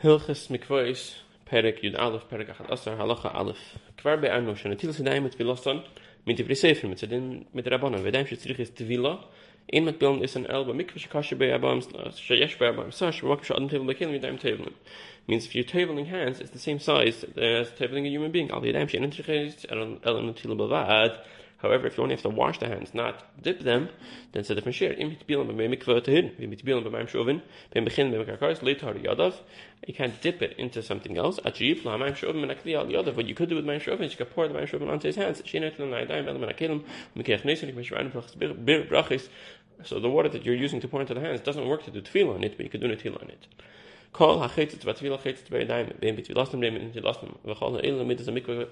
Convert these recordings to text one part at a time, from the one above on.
Hilches Mikvois, Perek Yud Aleph, Perek Achat Asar, Halacha Aleph. Kvar bei Arno, schon atil se daim mit Vilosson, mit Ivri Sefer, mit Zedin, mit Rabbanon, ve daim she ist is Tvila, in mit Bilon ist an Elba, mikva she bei Abam, she yesh bei Abam, sa she wakam she adon tevil bekilim, mit daim tevilin. Means if you're teviling hands, it's the same size as teviling a human being, al vi daim she an intrichis, elon atil bavad, However, if you only have to wash the hands, not dip them, then it's a different yadav. You can't dip it into something else. What you could do with mayim shovin is you could pour the mayim shovin onto his hands. So the water that you're using to pour into the hands doesn't work to do tevilah on it, but you could do tevilah on it. kol a khit tvat vil khit tvat bayn dem bit vi lasn dem in di lasn we khol mit ze mikve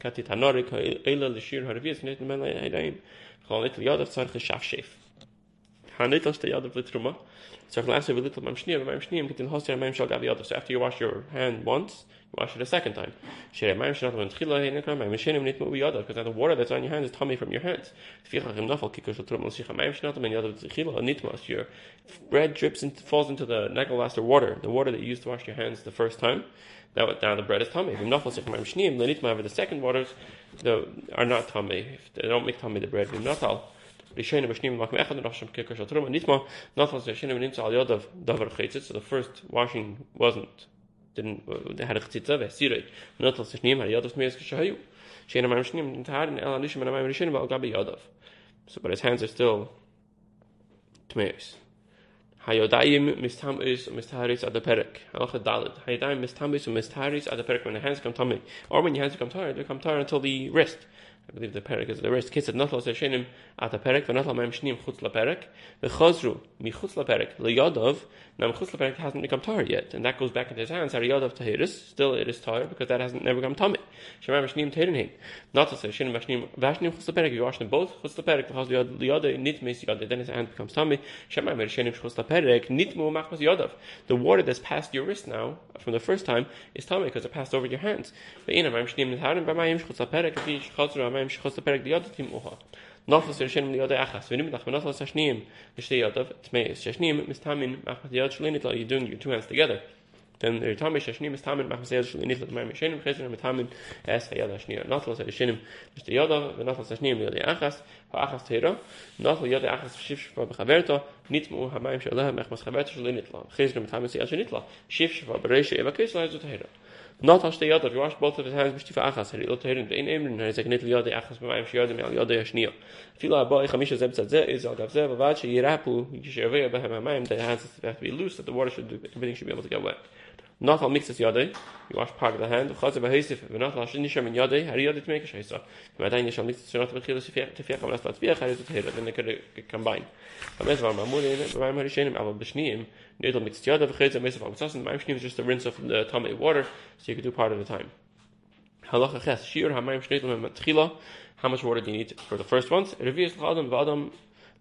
katit hanorik a il le shir harvis net men a dem khol et yod af tsarkh shaf shef. Shef ha'nit l'shte yadav l'truma tzarech l'aseh v'litl mam shniyah v'mam shniyah kitin hosir ha'mayim shal gav yadav so after you wash your hand once you wash it a second time. Because now the water that's on your hands is tummy from your hands. Your bread drips and falls into the nagalaster water, the water that you used to wash your hands the first time. Now, now the bread is tummy. If The second waters the, are not tummy. If they don't make tummy the bread. Not all. Rishayim Bashnim Makim Echad Rosham Kirkar Shaltrum Nitma not was Rishayim Nimtza Al Yodav Davar Chaitzit so the first washing wasn't didn't uh, they had a chitza ve sirei not as shnim har yadav meis geshayu shein am shnim in tar in elan lishim am rishim ba gabi yadav so but his hands are still tmeis hayodayim mistam is mistaris at the perek. Halach dalit hayodayim mistam is mistaris at the perek. When the hands come tummy or when your hands become tired they come tired until the wrist I believe the perek is the rest. Kitzad notla shenim at the perek, v'notla ma'im shnim chutz la perek, v'chozru mi chutz la perek, l'yodov, now chutz la perek hasn't become tar yet, and that goes back into his hands, har yodov tahiris, still it is tar, because that hasn't never become tummy. Shemar shnim tahirin Not to say shenim shnim, v'ashnim chutz la perek, you wash them both, chutz la perek, v'chaz l'yodov, nit mis yodov, then his hand becomes tummy. Shemar shenim chutz la perek, nit mu machmas yodov. The water that's past your wrist now, from the first time, is tummy, because it passed over your hands. V'ina ma'im shnim tahirin, v'mayim chutz la perek, beim Uha. Achas. Nach Tamin mach you doing your two hands together. Then the Tamin Schneem ist Tamin mach sehr Schlein mit meinem schönen Kreis mit Tamin erst Achas Achas mu mach Khaverto mit Tamin not as the other, you wash both of his hands, b'shtifa achas, he looked here in the name, and he's like, nit liyode achas b'mayim shiyodim al yode yashniya. Fila aboi chamisha zeb tzadze is al gav zeh, vavad she yirapu, yishirvei abahem hamayim, the hands have to be loose, that the water should do, everything should be able to get wet. Not all mixes yodei, you wash part of the hand, chazer b'heisif, v'not al shin nisham in yodei, hari yodei to make a shaisa. V'adayin yisham mixes shonot b'chilas tefiach, v'nas latviach, hari yodei then they could uh, combine. V'mez var mamurin, eh, v'mayim harishenim, eh, aval b'shniim, Nidl mixed yada v'chedza mesa v'amtzasin. Ma'im shnim is just a rinse of the tummy water, so you can do part of the time. Halacha ches shir hamayim shneitel tchila. How much water do you need for the first ones? Revius l'adam v'adam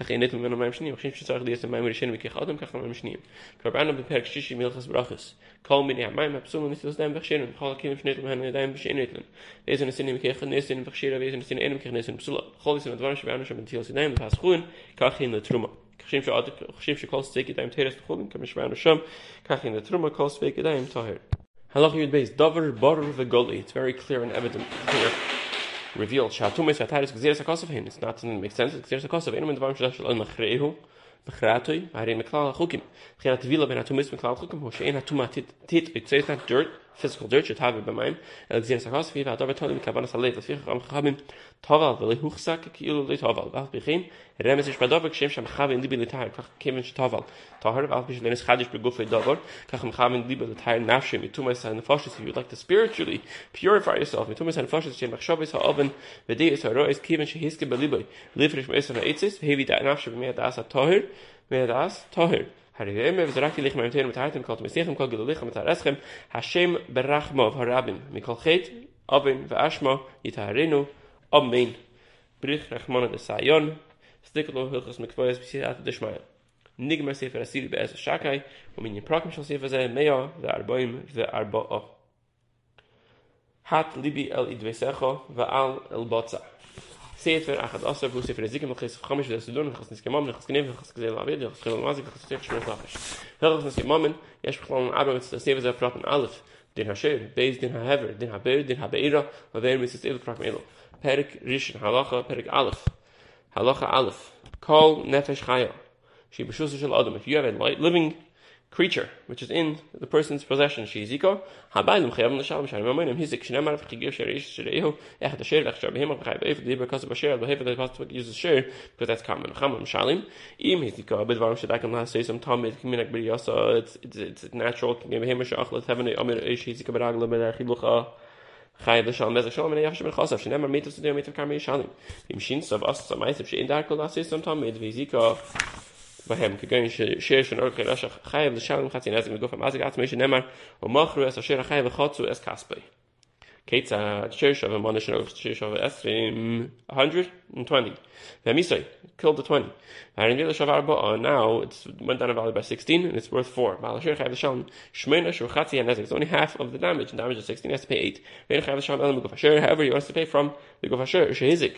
Shenim, Kach in Netilam V'mayim Shenim, Chim Shesach Lias V'mayim Shenim, V'kich Adam Kach V'mayim Shenim. Karbana B'perk Shishi Milchas Brachas, Kol Mini HaMayim Hapsulum Netilam V'mayim Shenim, Chol Kilim Shnetim V'mayim V'mayim Shenim, V'ezin Nesinim V'kich Nesin V'chshira, V'ezin Nesin Enim V'kich Nesin Psula, Chol Yisim Advarim Shabanu Shabin Til Sinayim, V'pas Kach in the Truma. Chim she calls steak daim teres tchulin kamishran sham kach in the truma calls steak daim tahir. Halach yud beis davar bar v'goli. It's very clear and evident clear. Revealed. Shatumis ataris gzeres akosov. It's not something that makes sense. Gzeres akosov in the dvarim shalash al machrehu. Bechratoy, Harin Meklal Chukim. Bechin Atvila ben Atumis Meklal Chukim, Hu Shein Atuma Tit, so it's dirt, physical dirt, by mine. El Gzir Sakos, Viva Adava Toli, Mikavan Salet, Asfich Am Chabim, Toval, Veli Huchsak, Kiulu Le Toval, Val Bechin, Remes Ish Badova, Kshem Sham Chavin Libi Litar, Kach Kevin Toval, Tahar, Val Bish Lenis Chadish Begufay Dovor, Kach Chavin Libi Litar, Nafshim, Mitumas and Foshes, if you'd like to spiritually purify yourself, Mitumas and Foshes, Shem Machshavis HaOven, Vedeis HaRois, Kevin Shehiske Beliboy, Livrish Meisar HaEtzis, Hevi Da Nafshim, Mea Das HaTohir, wer das? Tohir. hat er immer wieder recht gelegt mit dem Teil mit Heiten kommt mit sich im Kogel gelegt mit der Eschem Hashem berachmo von Rabin mit Kolchet Abin und Ashmo die Tarinu Amen. Brich Rachman de Sayon steckt noch hilfs mit Kwais bis hat der Schmei nicht mehr sehr hat libi el idvesecho va al el botza. Sefer achad asa vu sefer ezikim lachis chamish v'des sedun v'chas nis kemam v'chas knev v'chas kzel ma'avid v'chas kzel ma'azik v'chas sefer shmir chafish v'chas nis kemam yesh b'chlam aro etz sefer zeh praten alef din ha-sher, beis din ha-hever, din ha-beir, din ha-beira v'veir mitzis il prak melo perik rishon halacha perik alef halacha alef kol nefesh chaya she b'shus shel adam if you have a living creature which is in the person's possession she is iko habayim khayam na shalom shalom moinem hizik shna mar khigir shel ish shel ehu ech da shel khshab behem khayb ef di because of shel behem the past use the shel because that's common khamam shalim im hiziko bid varam should I can say some time it communicate with yosa it's it's natural can give him a shach let have an amir ish hiziko baragla ben khilucha חייב לשלם בזה שלום אני יחשב לחוסף שנאמר מיתוס תדיר מיתוס כרמי ישלם אם שין סב אס סמייסב שאין דרכו לעשי סתם תמיד ויזיקו בהם כגון שיר של אורך רשע חייב לשלם חצי נזק מגוף המזג עצמי שנאמר ומוכרו אס אשר החייב וחוצו אס כספי Kate's a church of a monastic of church of Esrim 120. Vamisai killed the 20. And in Vila Shavar now it's went down a value by 16 and it's worth 4. Malashir Chayav Shalom Shmena Shurchatzi and Nezek. It's only half of the damage. And damage is 16. He has to pay 8. Vein Chayav Shalom Elam Gufasher. However, he wants to pay from the Gufasher Shehizik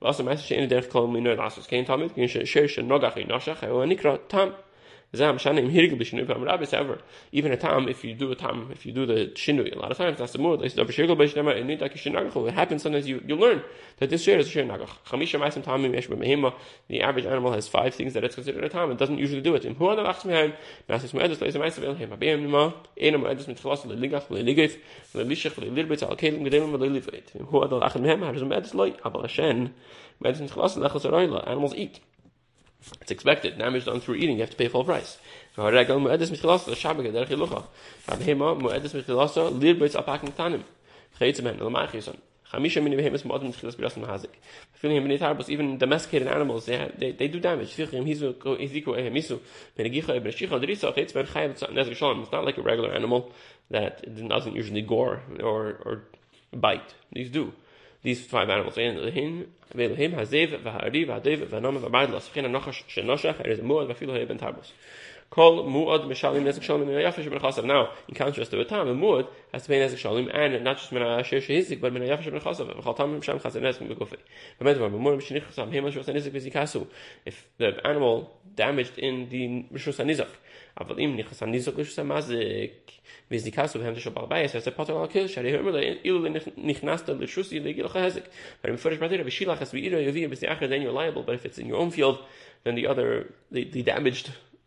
was am meiste in der kol mir nur das kein tamit gin sche sche nogach in nashach even a tam if you do a tam if you do the shinu a lot of times that's the more it happens sometimes you you learn that this share is a share nagach. The average animal has five things that it's considered a tam it doesn't usually do it. Animals eat It's expected. Damage done through eating, you have to pay full price. Even domesticated animals, they, they, they do damage. It's not like a regular animal that doesn't usually gore or, or bite. These do. These five animals in the him hazev va hadi va dev va nom va bad las khina noch shnoshach er muad va filo ben tabus kol muad mishalim nezek shalim in yafish ben chasav now in contrast to a tam muad has to be nezek shalim and not just min asher shehizik but min yafish ben chasav va khatam sham khasar nezek ben gofe bemed va muad mishnich khasam hema shos nezek bezikasu if the animal damaged in the mishus anizak אבל אם נכנס הניזוק לשוסה מזיק וזיקסו והם תשוב הרבה יעשה זה פוטר על קיל שהרי אומר לו אילו נכנסת לשוסי להגיע לך הזק but in first brother בשילח as we either you be then you're liable but if it's in your own field then the other the, the damaged uh,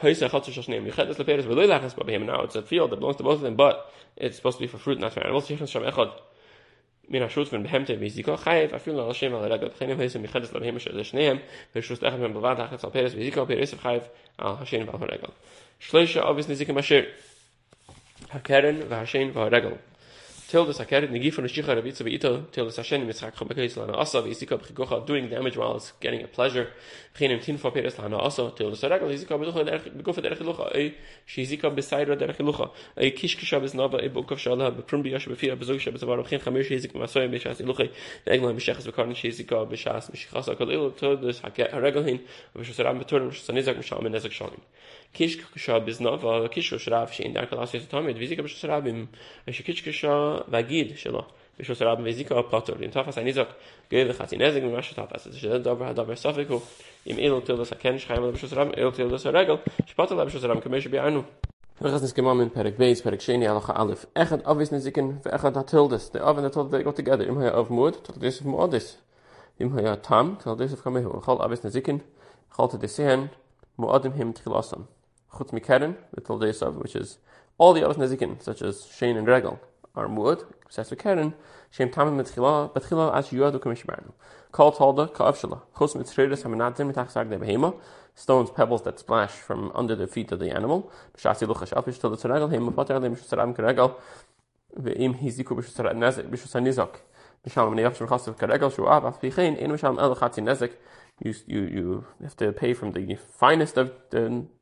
Hoysa Chatzah Shashneim Yechedes Leperes V'Loi Lachas B'Behem. Now it's a field that belongs to both of them, but it's supposed to be for fruit, not for animals. Yichnas Sham Echad מן השוט מן בהמתה ויזיקו חייב אפילו על השם על הרגל בחינים היסו מחדס לבהם של שניהם ושוסט אחד מהם בלבד תחת על פרס ויזיקו פרס חייב על השם ועל הרגל שלושה אובס נזיקים אשר הקרן והשן והרגל saker nigi from the shicha lana asa v'isika b'chikocha doing damage while it's getting a pleasure. Tin for peres lana asa shizika b'karn shizika ilu hin kishke kisha biz na va kishu shrav shi in der klasse ist tamit wie sie gebsch shrav im ich kishke kisha va gid shlo ich scho shrav wie sie ka pator in tafas ani zak gel khati nezig mit was du tapas ist der dober da be safiku im ilo til das erkenn schreiben ob scho shrav ilo til das regel ich patel ob scho shrav kem ich bi anu Wir hasn skemam in Perik Bays Perik Sheni, Allah Alif. Echt obvious is ikin, wir echt hat hildes. The oven that they got together in my of mood, to this of mood is. Dem tam, to this of kamih. Khol obvious is ikin. Khol Moadim him to. Chutz mikeren, the tildes which is all the obvious nezikin, such as Shane and Regel, are mu'od, says Keren, Shem tamim betchila, betchila as yuadu kamishbarnu. Kol tolda, ka'av shala. Chus mitzriris hamanadzim mitach sag de stones, pebbles that splash from under the feet of the animal. B'shasi luchash afish till the tzaragel, him mapater alim b'shasaram karegel, ve'im hiziku b'shasar nezek, b'shasar nizak. Mishalom ne'af shem chasav karegel, shu av af bichein, in mishalom el chatzi nezek. You, you, you have to pay from the finest of the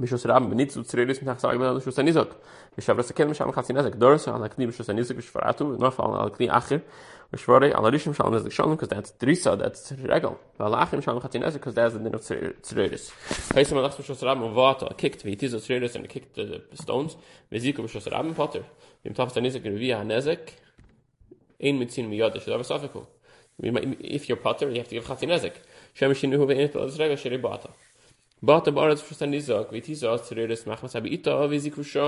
בשוס רב בניצ צריריס מיט חסאג בן שוס ניזוק בשברס קל משם חצי נזק דורס על הקני בשוס ניזוק בשפרתו ונופל על הקני אחר ושברי על הרישם שלנו נזק שלנו because that's דריסה that's רגל ועל האחר משם חצי נזק because that's the din of צריריס heißt man das בשוס רב מבואטו kicked wie diese צריריס and kicked the stones וזיקו בשוס רב פוטר im tafs ניזק wie הנזק אין מיצין מיוד שזה אבל סופקו if you're potter you have to give חצי נזק שם שינו ואין את זה רגע Bata b'aretz f'shus ha'nizok, ich da, wie sie v'zikrusha.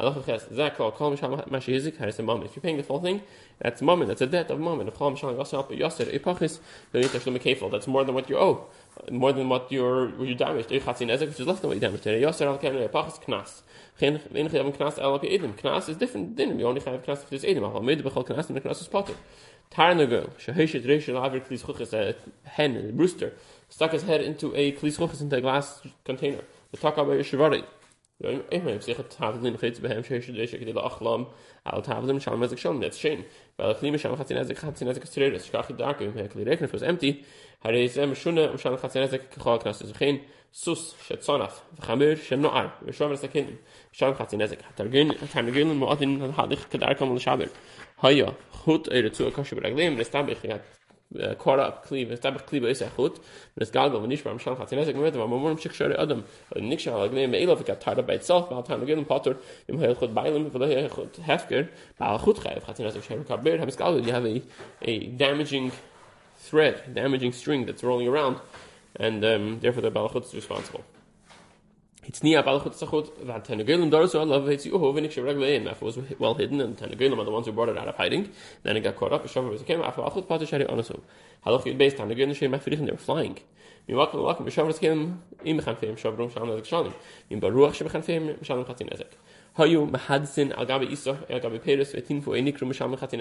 If you're paying the full thing, that's moment. That's a debt of moment. That's more than what you owe, more than what you're you damaged. Which is less than what you damaged. Knas. Is different. Then you only have knas if there's edim. And the knas is potter. Tarnagel, sheheshet reish al aver klis chuchis, a hen, a rooster, stuck his head into a klis chuchis into a glass container. The taka Ja, ich meine, sich hat haben den Ritz beim Schäfer der Schäfer der Achlam, aber haben den Schalmer sich schon jetzt schön. Weil ich nehme schon hat sie nicht hat sie nicht gestellt, ich gar nicht da gehen, weil die Rechnung fürs empty. Hat er ist immer schon um schon hat sie nicht gekocht, dass sie gehen. Sus, Schatzonaf, wir haben wir schon noch ein. Wir schauen caught up cleave es dabei cleave es galgo wenn nicht beim schan hat nicht gemerkt aber man muss sich schon adam nicht schon alle nehmen elo got tired by itself mal time again potter im bailen für der gut hefker gut geif hat nicht schon kabel haben es you have a a damaging thread damaging string that's rolling around and um, therefore the balachut is responsible It's about the chut that Tanagil and Doris love it's you oh when it's regular in that was well hidden and Tanagil are the ones who brought it out of hiding. Then it got caught up a shover was came after Achut Pata Shari Onasu Halach it based Tanagil and Shem Mafrich they were flying. Mi wak mi wak mi shover came im khan fem shover shalom ezek shalom. Im baruach she khan fem shalom khatin ezek hayu mahadsin al gabe isa al gabe peres vetin fu enik rum shalom khatin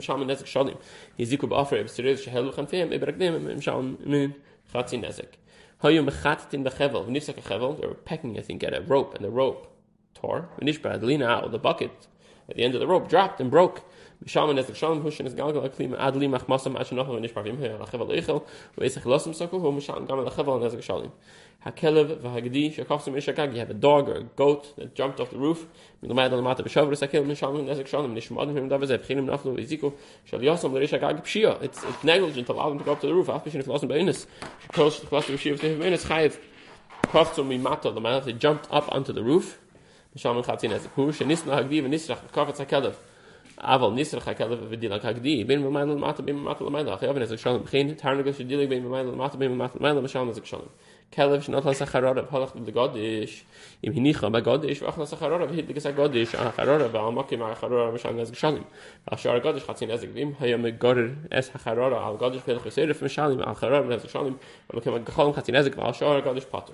shalom ezek shalom yiziku ba afer b'sirez shehelu khan fem ibragdem shalom min khatin ezek They were pecking, I think, at a rope, and the rope tore. Adelina out, the bucket at the end of the rope dropped and broke. As the shalom hushin is galgal aklim adli machmasam ashnoch when nishbar vim la chevel eichel veisach losam soko hu mishaman gam la chevel and as shalim. Hakelev v'hagdi shakafsim ishakag. You have a dog or a goat that jumped off the roof. Milamad al mata b'shavr sakel mishaman as shalim nishmad him davazeh b'chinim naflu v'ziku shal yosam l'rishakag pshia. It's negligent to allow them to go up to the roof. After if lost beinis. Shekos to cluster v'shiv to beinis chayiv. Kaftum mimata the man they jumped up onto the roof. Mishaman chatzin a push and nisna hagdi v'nisrach kafetz hakelev אבל ניסר חכלב ודילה כגדי בין במייל למטה בין במטה למייל אחרי אבן איזה שלום בכין תרנגל שדילה בין במייל למטה בין במטה למייל משלום איזה שלום כלב שנות לסחרורה והלך לגודש אם הניחה בגודש ואך לסחרורה והדלק את הגודש על החרורה ועל מקים על החרורה משלום איזה שלום ועל שער הגודש חצי נזק ואם היה מגורר אס החרורה על גודש והלך יסרף משלום על החרורה ואיזה שלום ומקים הגחולם חצי נזק ועל שער הגודש פוטר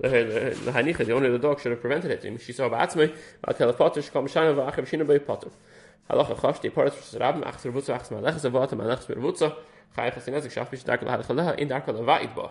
The owner of the dog should have prevented it. Ba'atzmei Val Kelev Potter Shkom Shana Va'achav Shina Bei Potter. Halacha Chosh Di Porat Rabim Achzer Vutza Achzer Malech Zavot Malech Zver Vutza Chayav Hatinezek Shaf Bish Darkel Hadach Leha In Darkel Va'id Ba.